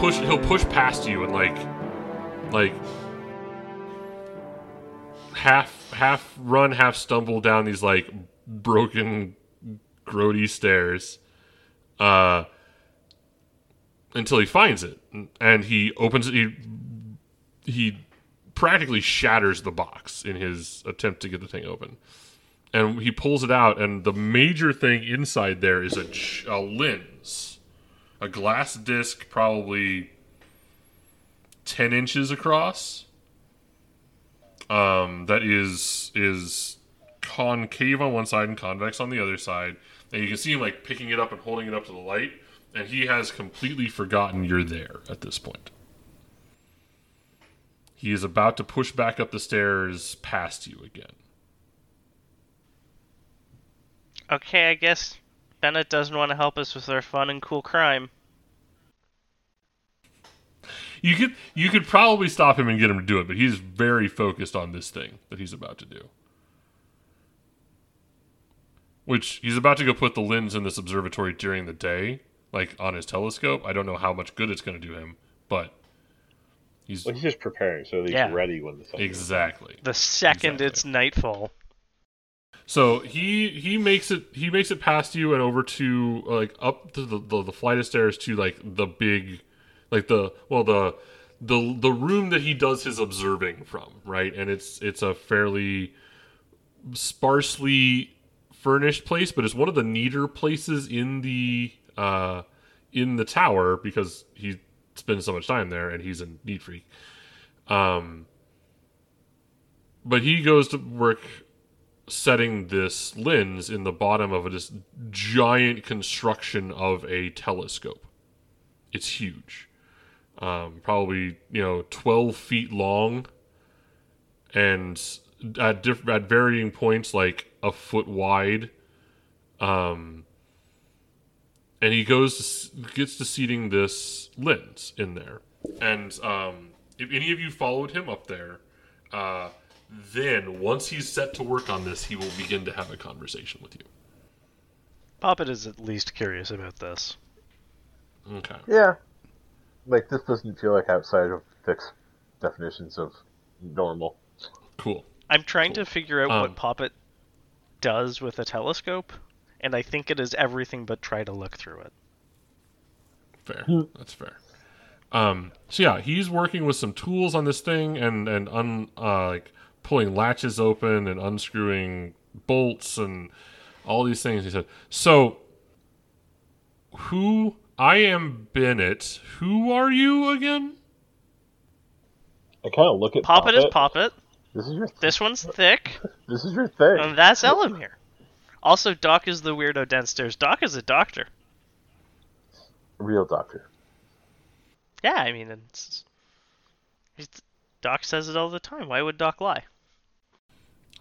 push he'll push past you and like like half half run half stumble down these like broken grody stairs uh until he finds it. And he opens it he he practically shatters the box in his attempt to get the thing open. And he pulls it out and the major thing inside there is a, a lens a glass disc probably 10 inches across um, that is is concave on one side and convex on the other side. And you can see him like picking it up and holding it up to the light. And he has completely forgotten you're there at this point. He is about to push back up the stairs past you again. Okay, I guess Bennett doesn't want to help us with our fun and cool crime. You could you could probably stop him and get him to do it, but he's very focused on this thing that he's about to do. Which he's about to go put the lens in this observatory during the day, like on his telescope. I don't know how much good it's going to do him, but he's Well, he's just preparing so that he's Yeah. ready when the sun. exactly. The second Exactly. it's nightfall. So he he makes it he makes it past you and over to like up to the, the the flight of stairs to like the big like the well the the the room that he does his observing from right? And it's it's a fairly sparsely furnished place but it's one of the neater places in the uh in the tower because he spends so much time there and he's a neat freak. Um but he goes to work setting this lens in the bottom of this giant construction of a telescope. It's huge, um, probably you know twelve feet long, and at diff- at varying points like a foot wide. Um, and he goes to, gets to seating this lens in there, and um, if any of you followed him up there. Uh, then once he's set to work on this, he will begin to have a conversation with you. Poppet is at least curious about this. Okay. Yeah. Like this doesn't feel like outside of fixed definitions of normal. Cool. I'm trying to figure out Um, what Poppet does with a telescope, and I think it is everything but try to look through it. Fair. That's fair. Um, so yeah, he's working with some tools on this thing and and un uh, like pulling latches open and unscrewing bolts and all these things. He said, "So, who? I am Bennett. Who are you again?" I kind of look at Poppet is Poppet. This is your This one's thick, this is your thing. and that's Elamir. Also, Doc is the weirdo downstairs. Doc is a doctor. Real doctor. Yeah, I mean, it's, it's Doc says it all the time. Why would Doc lie?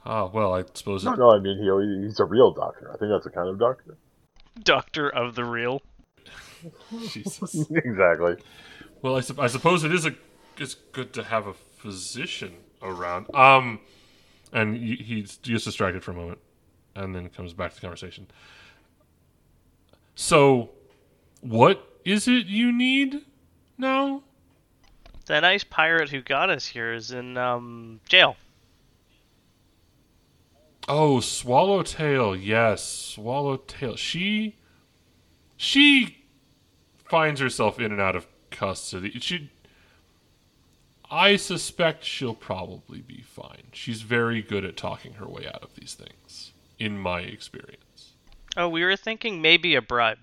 Ah, well, I suppose. No, It, no, I mean he he's a real doctor. I think that's a kind of doctor. Doctor of the real. Jesus. exactly. Well, I, sup- I suppose it is a it's good to have a physician around. Um, and he, he gets distracted for a moment, and then comes back to the conversation. So, what is it you need now? The nice pirate who got us here is in um, jail. Oh, Swallowtail. Yes, Swallowtail. She she finds herself in and out of custody. She I suspect she'll probably be fine. She's very good at talking her way out of these things, in my experience. Oh, we were thinking maybe a bribe.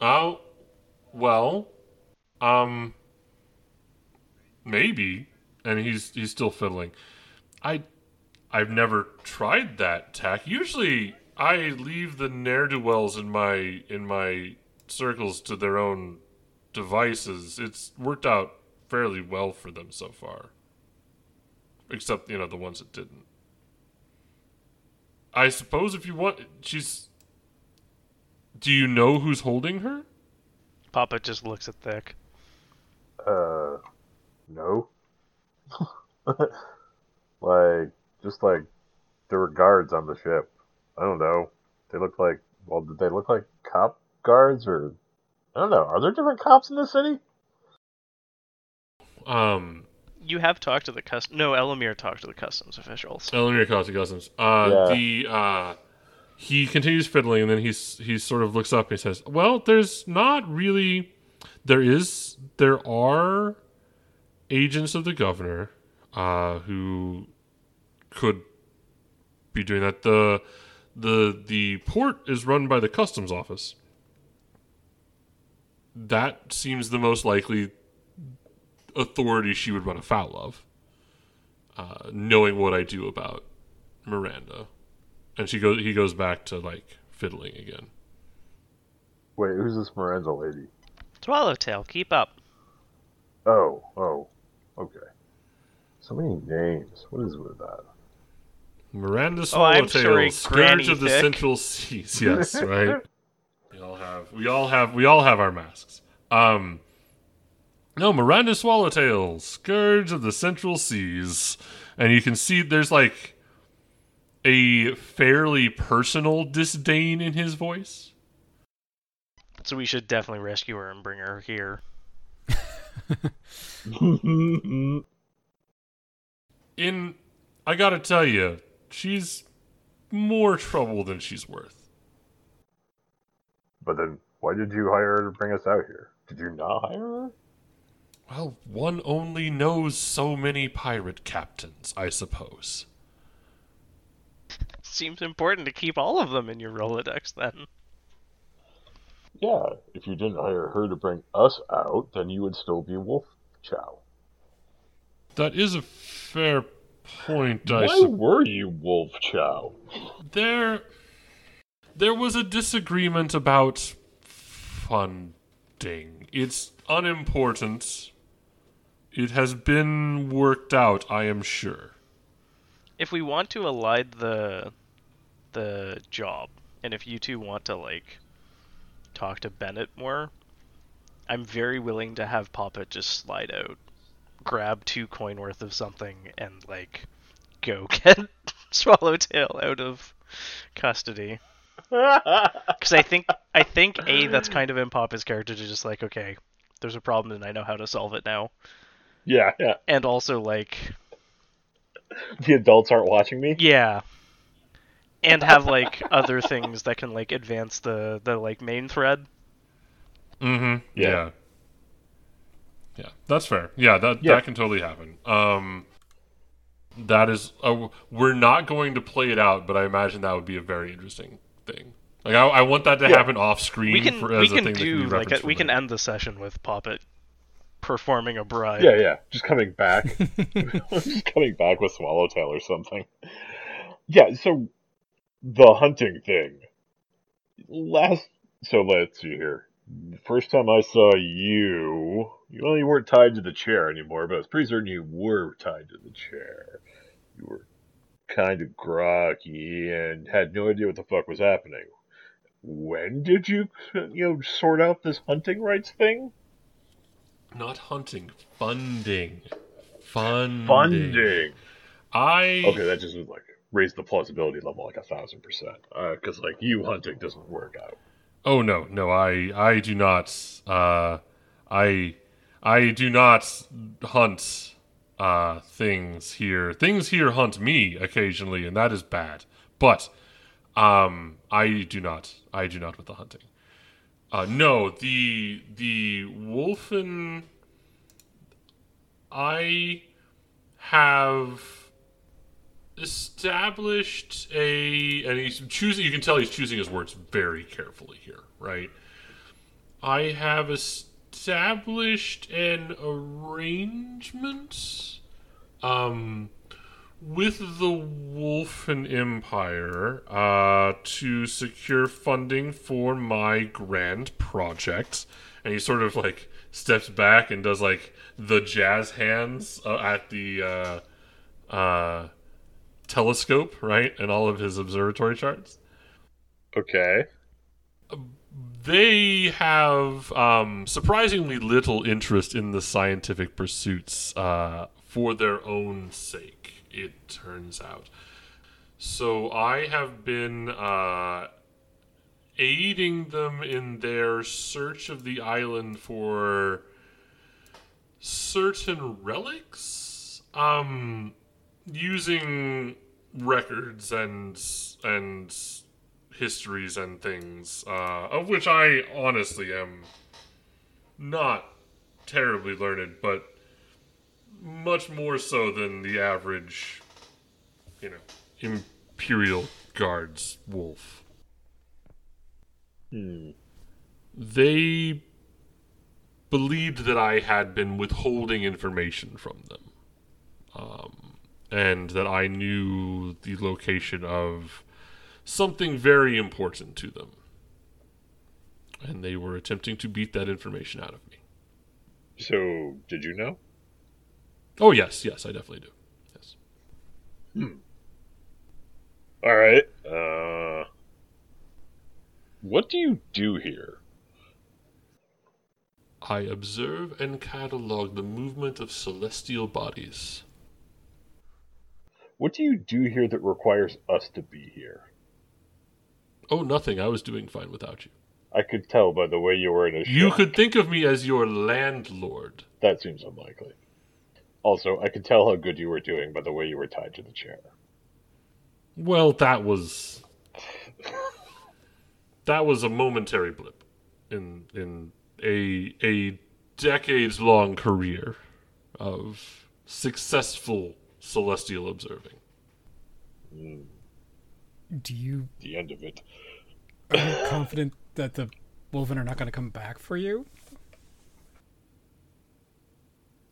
Oh, well, um, maybe. And he's he's still fiddling. I, I've never tried that tack. Usually, I leave the ne'er do wells in my in my circles to their own devices. It's worked out fairly well for them so far. Except you know the ones that didn't. I suppose if you want, she's. Do you know who's holding her? Poppet just looks at Thick. Uh, no. like, just like there were guards on the ship. I don't know. They look like, well, did they look like cop guards or I don't know. Are there different cops in the city? Um, You have talked to the cust. No, Elamir talked to the customs officials. Elamir Costa Customs. Uh, Yeah. the uh, he continues fiddling, and then he's he sort of looks up and he says, "Well, there's not really. There is there are agents of the governor uh, who could be doing that. the the The port is run by the customs office. That seems the most likely authority she would run afoul of." uh, knowing what I do about Miranda, and she goes. He goes back to like fiddling again. Wait, who's this Miranda lady? Swallowtail, keep up. Oh, oh, okay. So many names. What is with that? Miranda Oh, I'm Swallowtail, sorry, scourge of the Thick. Central Seas. Yes, right. we all have. We all have. We all have our masks. Um. No, Miranda Swallowtail, scourge of the Central Seas, and you can see there's like a fairly personal disdain in his voice. So we should definitely rescue her and bring her here. in I gotta tell you, she's more trouble than she's worth. but then, why did you hire her to bring us out here? Did you not hire her? Well, one only knows so many pirate captains, I suppose. Seems important to keep all of them in your Rolodex then. Yeah, if you didn't hire her to bring us out, then you would still be Wolf Chow. That is a fair point, I Why suppose. were you Wolf Chow? There, there was a disagreement about funding. It's unimportant. It has been worked out, I am sure. If we want to elide the the job, and if you two want to like talk to Bennett more, I'm very willing to have Poppet just slide out, grab two coin worth of something, and like go get Swallowtail out of custody. Because I think I think a that's kind of in Poppet's character to just like okay, there's a problem and I know how to solve it now, yeah, yeah. and also like The adults aren't watching me? Yeah. And have like other things that can like advance the the like main thread. Mm-hmm. Yeah. Yeah. Yeah, that's fair. Yeah, that Yeah. that can totally happen. Um, that is, uh, we're not going to play it out, but I imagine that would be a very interesting thing. Like, I, I want that to Yeah. happen off screen. We can for, we as a can thing that do be like a, we can end the session with Poppet performing a bride. Yeah, yeah. Just coming back. just coming back with Swallowtail or something. Yeah, so the hunting thing. Last so let's see here. The First time I saw you, you well, you weren't tied to the chair anymore, but I was pretty certain you were tied to the chair. You were kind of groggy and had no idea what the fuck was happening. When did you, you know, sort out this hunting rights thing? Not hunting, funding, funding. Funding. I Okay, that just would like raised the plausibility level like a thousand percent. Uh, because like you hunting doesn't work out. Oh no, no, I I do not uh I I do not hunt uh things here. Things here hunt me occasionally and that is bad. But um I do not I do not with the hunting. Uh no, the the wolfen I have established a and he's choosing you can tell he's choosing his words very carefully here right? I have established an arrangement um with the wolfen empire uh to secure funding for my grand project. And he sort of like steps back and does like the jazz hands uh, at the uh uh telescope, right, and all of his observatory charts. Okay. They have um, surprisingly little interest in the scientific pursuits uh, for their own sake, it turns out. So I have been uh, aiding them in their search of the island for certain relics um using records and and histories and things uh of which I honestly am not terribly learned but much more so than the average you know imperial guards wolf Hmm. they believed that I had been withholding information from them, um, and that I knew the location of something very important to them, and they were attempting to beat that information out of me. So, did you know? Oh yes, yes, I definitely do. Yes. Hmm. All right. Uh, what do you do here? I observe and catalog the movement of celestial bodies. What do you do here that requires us to be here? Oh, nothing. I was doing fine without you. I could tell by the way you were in a You could think of me as your landlord. That seems unlikely. Also, I could tell how good you were doing by the way you were tied to the chair. Well, that was that was a momentary blip in in a a decades long career of successful celestial observing. Mm, Do you the end of it. are you confident that the Wolven are not going to come back for you?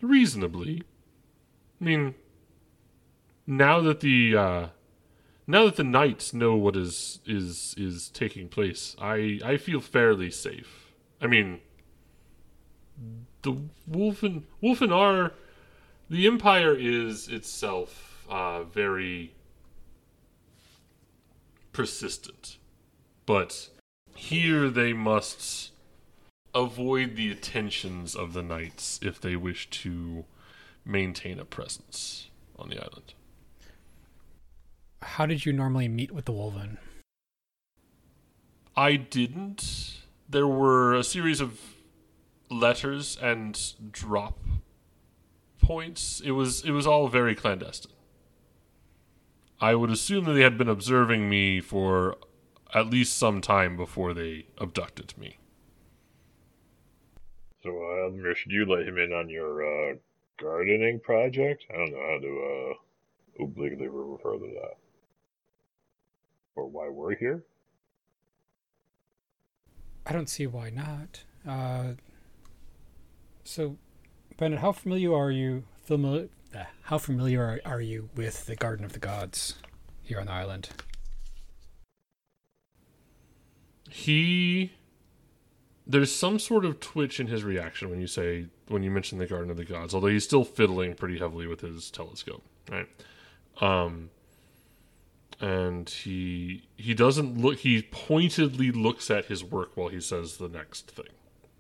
Reasonably. I mean now that the uh now that the knights know what is is is taking place, I I feel fairly safe. I mean the Wolfen Wolfen are the Empire is itself uh very persistent. But here they must avoid the attentions of the knights if they wish to maintain a presence on the island. How did you normally meet with the Wolven? I didn't. There were a series of letters and drop points. It was it was all very clandestine. I would assume that they had been observing me for at least some time before they abducted me. So, uh, Elamir, should you let him in on your uh, gardening project? I don't know how to uh, obliquely refer to that. Or why we're here? I don't see why not. Uh, so, Bennett, how familiar are you? Familiar, uh, how familiar are, are you with the Garden of the Gods here on the island? he there's some sort of twitch in his reaction when you say when you mention the garden of the gods although he's still fiddling pretty heavily with his telescope right um and he he doesn't look he pointedly looks at his work while he says the next thing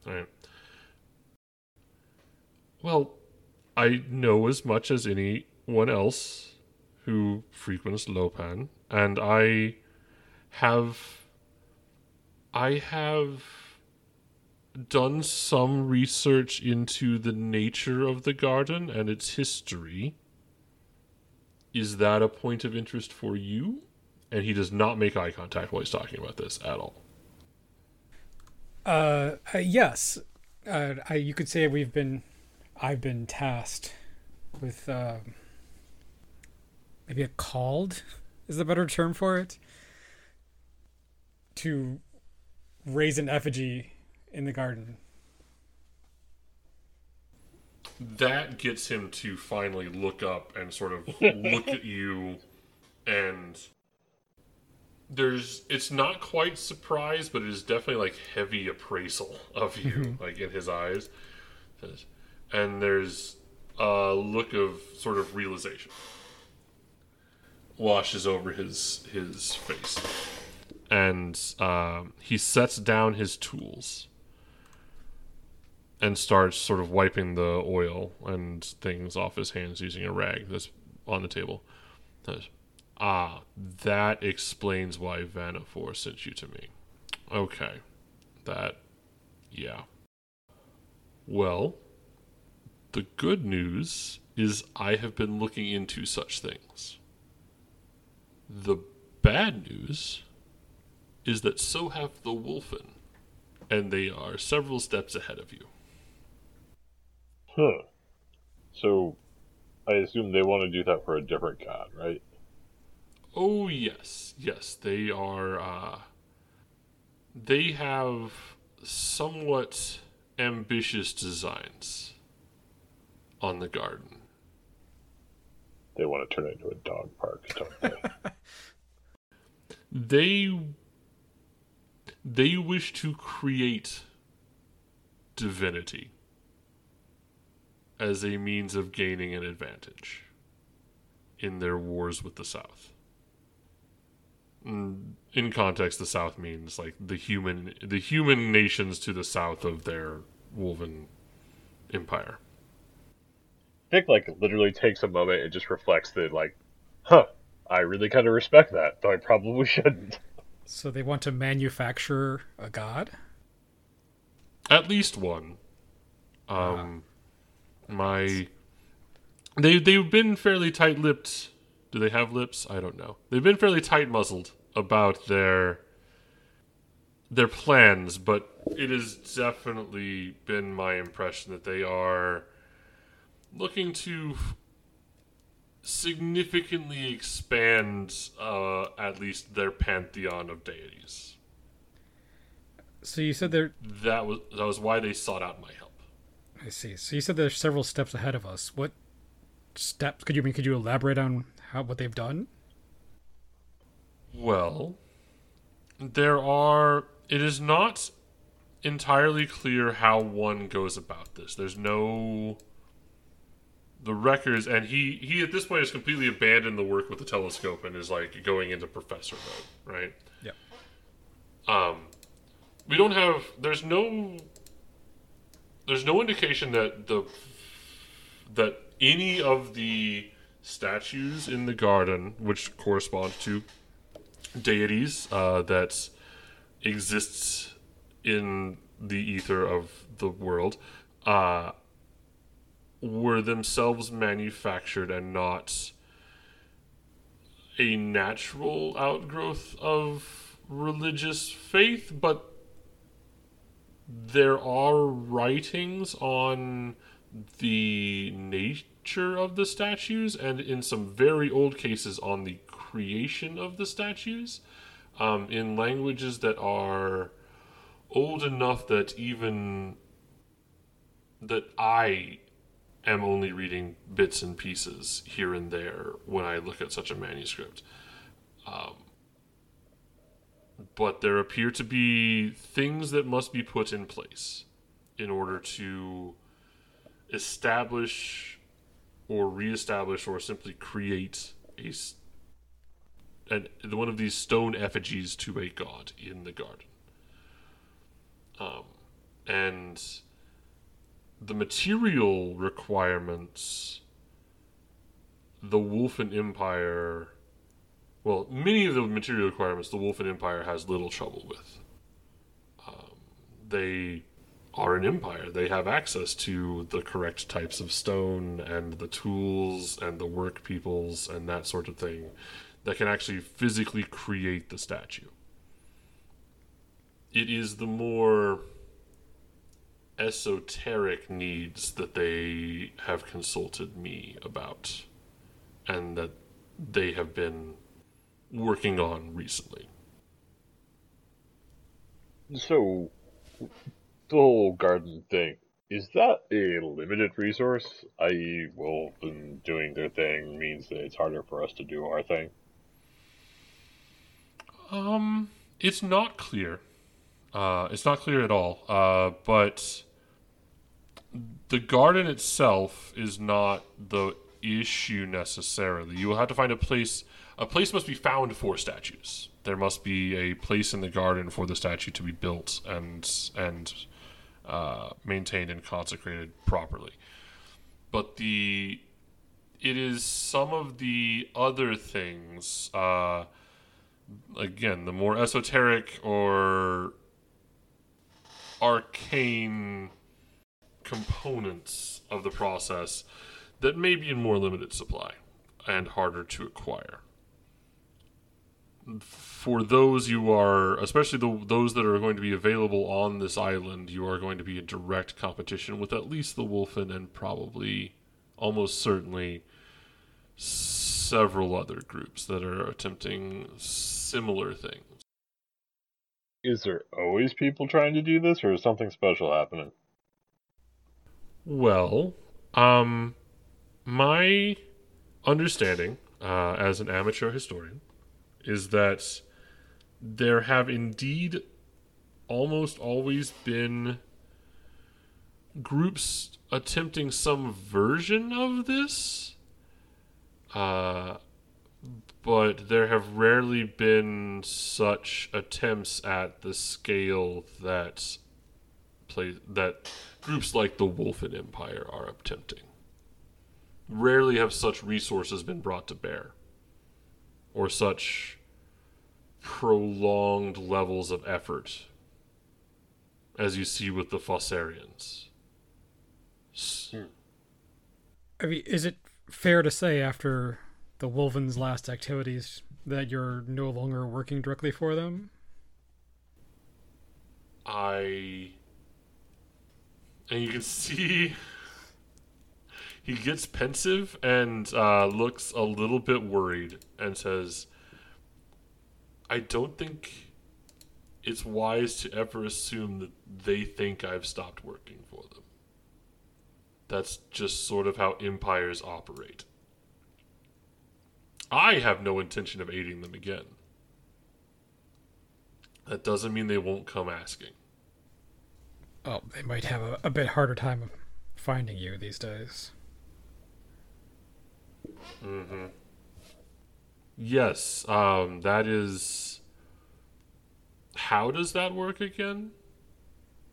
right well i know as much as anyone else who frequents lopan and i have I have done some research into the nature of the garden and its history. Is that a point of interest for you? And he does not make eye contact while he's talking about this at all. Uh, uh yes. Uh, I, you could say we've been, I've been tasked with, um, maybe a called is the better term for it, to raise an effigy in the garden. That gets him to finally look up and sort of look at you and there's it's not quite surprise, but it is definitely like heavy appraisal of you, like in his eyes. And there's a look of sort of realization washes over his his face, and um, he sets down his tools and starts sort of wiping the oil and things off his hands using a rag that's on the table. Ah, that explains why Vanafor sent you to me. Okay. That, yeah. Well, the good news is I have been looking into such things. The bad news is that so have the Wolfen, and they are several steps ahead of you. Huh. So, I assume they want to do that for a different god, right? Oh yes, yes, they are. Uh, they have somewhat ambitious designs on the garden. They want to turn it into a dog park, don't they? They they wish to create divinity as a means of gaining an advantage in their wars with the South. Mm, In context, the South means like the human the human nations to the south of their Wolven empire. Vic, like, literally takes a moment and just reflects that, like, huh, I really kind of respect that, though I probably shouldn't. So they want to manufacture a god? At least one. Um, my they they've been fairly tight-lipped. Do they have lips? I don't know. They've been fairly tight-muzzled about their their plans, but it has definitely been my impression that they are looking to significantly expand uh, at least their pantheon of deities. So you said there. That was that was why they sought out my help. I see. So you said there's several steps ahead of us. What steps? Could you mean? Could you elaborate on how what they've done? Well, there are. It is not entirely clear how one goes about this. There's no. The records, and he he at this point has completely abandoned the work with the telescope and is like going into professor mode, right? Yeah. Um, we don't have. There's no. There's no indication that the that any of the statues in the garden, which correspond to deities uh, that exists in the ether of the world, uh, were themselves manufactured and not a natural outgrowth of religious faith, but there are writings on the nature of the statues and in some very old cases on the creation of the statues um, in languages that are old enough that even that I am only reading bits and pieces here and there when I look at such a manuscript. Um, but there appear to be things that must be put in place in order to establish or reestablish or simply create a an, one of these stone effigies to a god in the garden. Um, and the material requirements, the Wolfen Empire, well, many of the material requirements the Wolfen Empire has little trouble with. Um, they are an empire. They have access to the correct types of stone and the tools and the work peoples and that sort of thing that can actually physically create the statue. It is the more esoteric needs that they have consulted me about and that they have been working on recently. So, the whole garden thing, is that a limited resource? I.e., Wolfen doing their thing means that it's harder for us to do our thing? Um, it's not clear. Uh, it's not clear at all. Uh, but the garden itself is not the issue necessarily. You will have to find a place. A place must be found for statues. There must be a place in the garden for the statue to be built and and uh, maintained and consecrated properly. But the it is some of the other things. Uh, again, the more esoteric or arcane components of the process that may be in more limited supply and harder to acquire. For those you are, especially the, those that are going to be available on this island, you are going to be in direct competition with at least the Wolfen and probably, almost certainly, several other groups that are attempting similar things. Is there always people trying to do this, or is something special happening? Well, um, my understanding uh, as an amateur historian is that there have indeed almost always been groups attempting some version of this. Uh, but there have rarely been such attempts at the scale that play that groups like the Wolfen Empire are attempting. Rarely have such resources been brought to bear, or such prolonged levels of effort as you see with the Fossarians. I mean, is it fair to say after the Wolven's last activities that you're no longer working directly for them? I. And you can see he gets pensive and uh, looks a little bit worried and says, I don't think it's wise to ever assume that they think I've stopped working for them. That's just sort of how empires operate. I have no intention of aiding them again. That doesn't mean they won't come asking. Oh, they might have a, a bit harder time finding you these days. Mm-hmm. Yes, um, that is. How does that work again?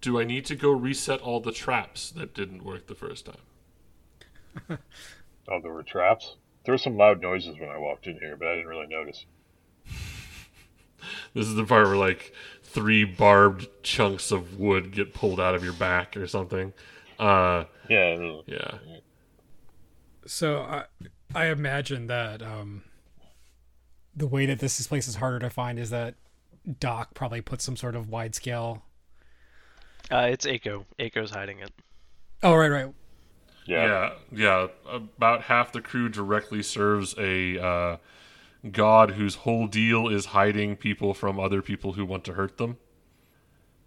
Do I need to go reset all the traps that didn't work the first time? Oh, there were traps? There were some loud noises when I walked in here, but I didn't really notice. This is the part where like three barbed chunks of wood get pulled out of your back or something. Uh, Yeah, yeah. So I I imagine that um, the way that this place is harder to find is that Doc probably put some sort of wide scale. Uh, it's Aiko. Aiko's hiding it. Oh right right. yeah. Yeah, yeah. About half the crew directly serves a uh, god whose whole deal is hiding people from other people who want to hurt them.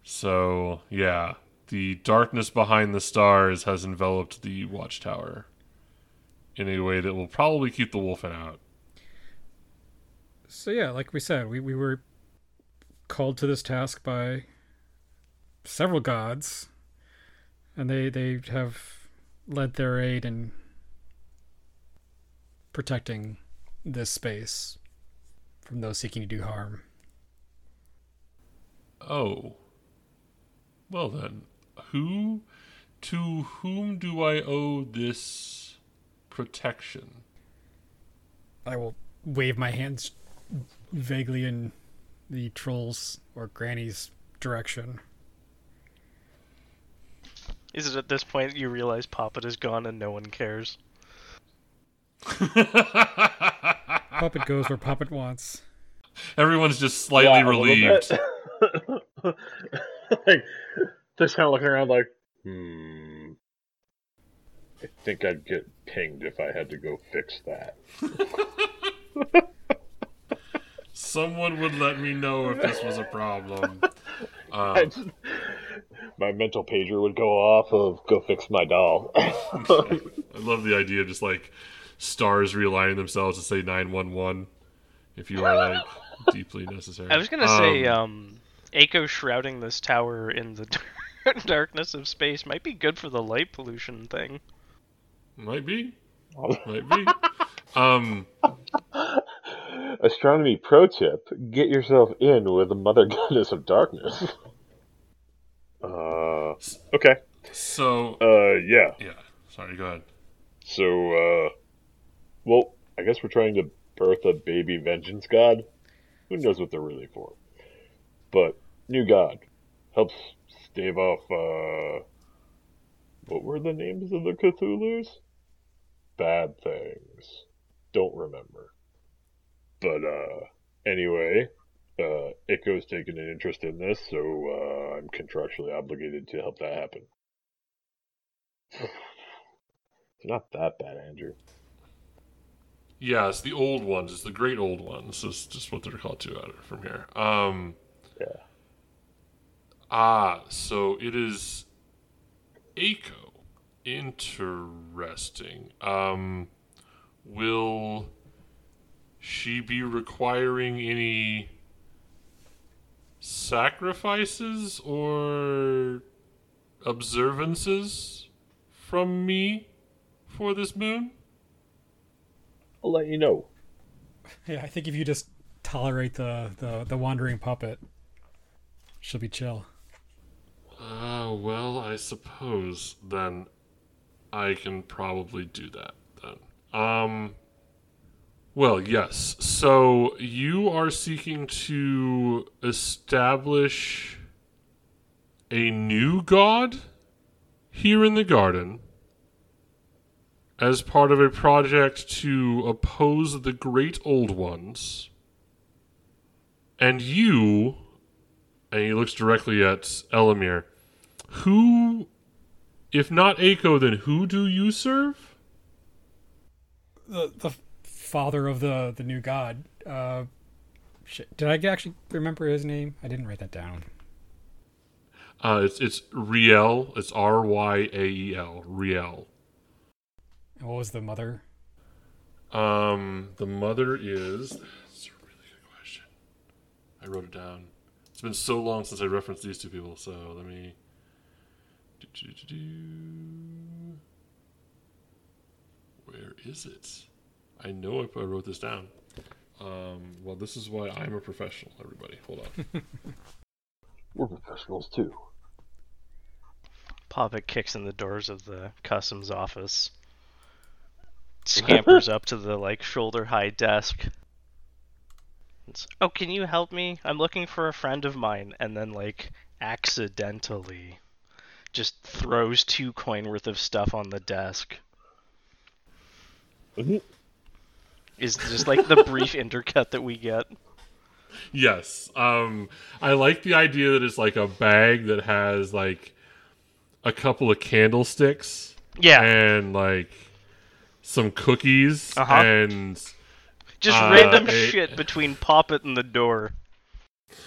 So, yeah, the darkness behind the stars has enveloped the watchtower in a way that will probably keep the wolfen out. So yeah, like we said, we, we were called to this task by several gods, and they they have lent their aid in protecting this space from those seeking to do harm. Oh. Well then, who to whom do I owe this protection? I will wave my hands vaguely in the troll's or granny's direction. Is it at this point you realize Poppet is gone and no one cares? Poppet goes where Poppet wants. Everyone's just slightly Yeah, relieved. bit. like, just kind of looking around like, hmm. I think I'd get pinged if I had to go fix that. Someone would let me know if this was a problem. I Um, just- my mental pager would go off of go fix my doll. I love the idea of just like stars realigning themselves to say 911 if you are like deeply necessary. I was gonna say, Um, um, Aiko shrouding this tower in the darkness of space might be good for the light pollution thing. might be. Might be. Um, Astronomy pro tip: Get yourself in with the Mother Goddess of Darkness. Uh, okay. so, Uh, yeah. yeah. Sorry, go ahead. So, uh, well, I guess we're trying to birth a baby vengeance god. Who knows what they're really for? But, new god. helps stave off. Uh, what were the names of the Cthulhu's? Bad things. Don't remember. But uh, anyway, uh, Aiko's taken an interest in this, so uh, I'm contractually obligated to help that happen. it's not that bad, Andrew. Yeah, it's the old ones. It's the great old ones. It's just what they're called to out from here. Um, Yeah. ah, so it is Aiko. Interesting. Um, will she be requiring any sacrifices or observances from me for this moon? I'll let you know. Yeah, I think if you just tolerate the, the, the wandering puppet, she'll be chill. Uh, well, I suppose then I can probably do that then. Um, well, yes. So you are seeking to establish a new god here in the garden as part of a project to oppose the great old ones. And you, and he looks directly at Elamir, who, if not Aiko, then who do you serve? The the father of the the new god. Uh, shit. Did I actually remember his name? I didn't write that down. Uh, it's it's Ryael. It's R Y A E L. Ryael. And what was the mother? Um, the mother is. That's a really good question. I wrote it down. It's been so long since I referenced these two people, so let me. Where is it? I know I I wrote this down. Um, well, this is why I'm a professional, everybody. Hold on. We're professionals too. Poppet kicks in the doors of the customs office. Scampers up to the like shoulder high desk. It's, oh, can you help me? I'm looking for a friend of mine, and then like accidentally just throws two coin worth of stuff on the desk. Mhm. Is just like the brief intercut that we get. Yes. Um I like the idea that it's like a bag that has like a couple of candlesticks Yeah, and like some cookies Uh-huh. and just uh, random a- shit between Poppet and the door.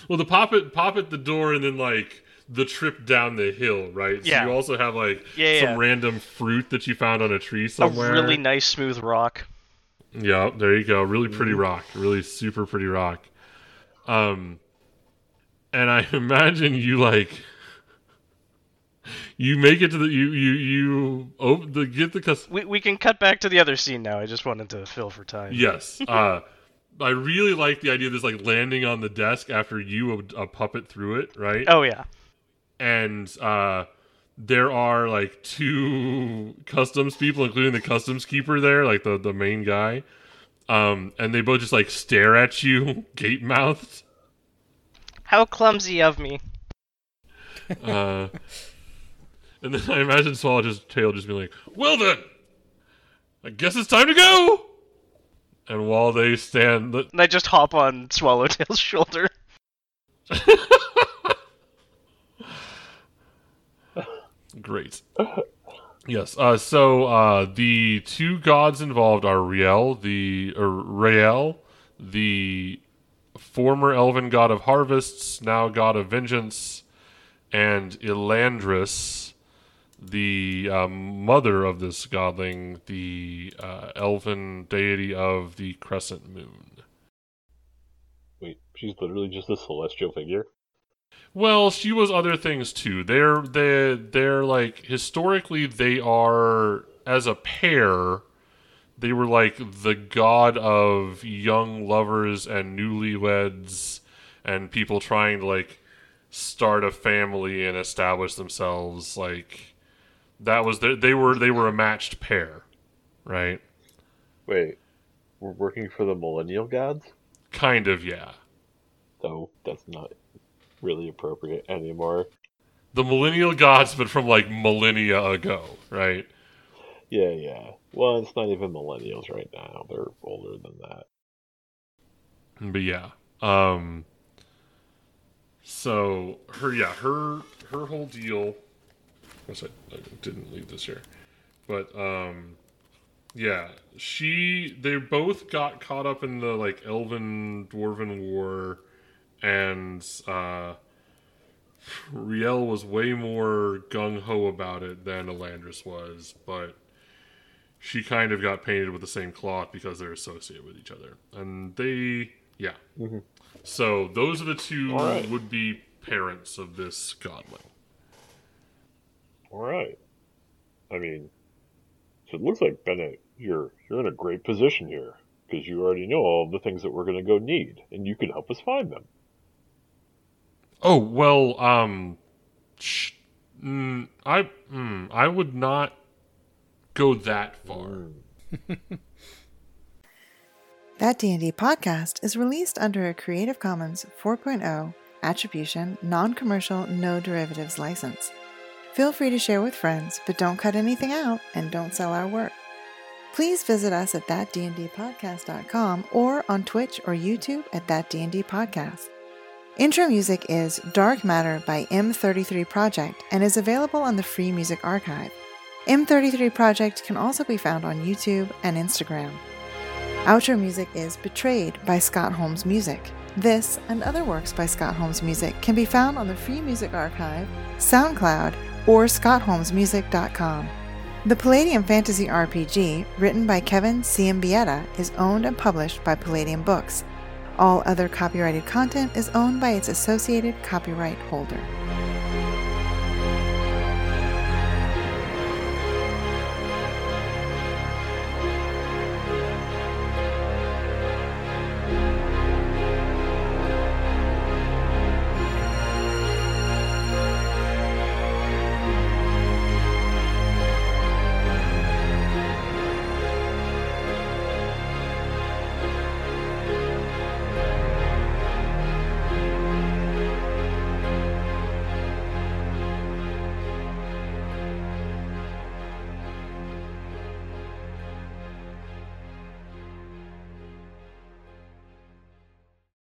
well the pop it pop at the door and then like the trip down the hill, right? Yeah. So you also have like Yeah, some yeah. random fruit that you found on a tree somewhere. A really nice smooth rock. Yeah, there you go. Really pretty Mm-hmm. rock. Really super pretty rock. Um and I imagine you like you make it to the you you you open the get the cus- We we can cut back to the other scene now. I just wanted to fill for time. yes. Uh I really like the idea of this like landing on the desk after you a, a puppet through it, right? Oh yeah. and uh, there are like two customs people, including the customs keeper there, like the the main guy. Um, and they both just like stare at you, gape mouthed. How clumsy of me. Uh, and then I imagine Swallowtail's tail just being like, "Well then, I guess it's time to go." And while they stand, And I just hop on Swallowtail's shoulder. Great. Yes. Uh, so uh, the two gods involved are Ryael, the or Rael, the former elven god of harvests, now god of vengeance, and Elandris, the uh, mother of this godling, the uh, elven deity of the crescent moon. Wait, she's literally just a celestial figure. Well, she was other things too. They're they they're like historically they are as a pair they were like the god of young lovers and newlyweds and people trying to like start a family and establish themselves like that was their, they were they were a matched pair, right? Wait, we're working for the millennial gods? Kind of, yeah. Though that's not. really appropriate anymore. The millennial gods, but from like millennia ago, right? Yeah, yeah. Well, it's not even millennials right now. They're older than that. But yeah. Um so her yeah, her her whole deal I, I didn't leave this here. But um yeah, she they both got caught up in the like elven dwarven war and uh Ryael was way more gung ho about it than Elandris was, but she kind of got painted with the same cloth because they're associated with each other. And they, yeah. Mm-hmm. So those are the two right. would be parents of this godling. All right. I mean, so it looks like Bennett, you're you're in a great position here because you already know all the things that we're going to go need, and you can help us find them. Oh well, um, sh- mm, I mm, I would not go that far. That D&D podcast is released under a Creative Commons 4.0 attribution, non-commercial, no derivatives license. Feel free to share with friends, but don't cut anything out and don't sell our work. Please visit us at thatdndpodcast.com or on Twitch or YouTube at That D&D Intro music is Dark Matter by M33 Project and is available on the Free Music Archive. M33 Project can also be found on YouTube and Instagram. Outro music is Betrayed by Scott Holmes Music. This and other works by Scott Holmes Music can be found on the Free Music Archive, SoundCloud, or scottholmesmusic.com. The Palladium Fantasy RPG, written by Kevin Siembieda, is owned and published by Palladium Books. All other copyrighted content is owned by its associated copyright holder.